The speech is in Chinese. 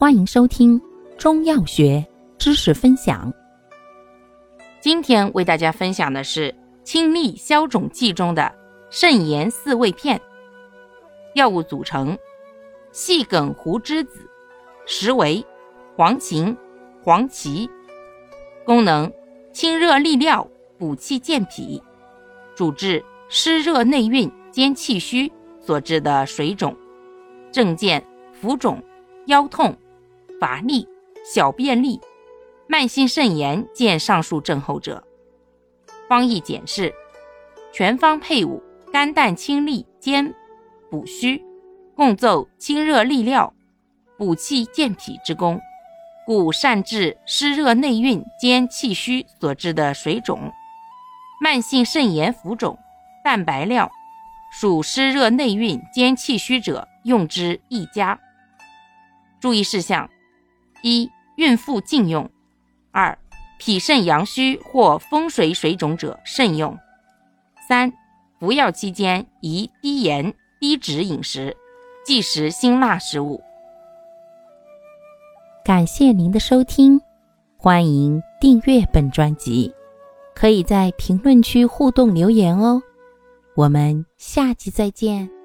欢迎收听中药学知识分享。今天为大家分享的是清利消肿剂中的肾炎四味片。药物组成：细梗胡栀子、实为黄芩、黄芪。功能：清热利尿、补气健脾，主治湿热内蕴兼气虚所致的水肿。症见：浮肿、腰痛。乏力、小便利、慢性肾炎见上述症候者。方义简释：全方配伍，肝胆清利兼补虚，共奏清热利尿、补气健脾之功，故善治湿热内蕴兼气虚所致的水肿、慢性肾炎浮肿、蛋白尿，属湿热内蕴兼气虚者用之亦佳。注意事项。一、孕妇禁用；二、脾肾阳虚或风水水肿者慎用；三、服药期间宜低盐、低脂饮食，忌食辛辣食物。感谢您的收听，欢迎订阅本专辑，可以在评论区互动留言哦。我们下期再见。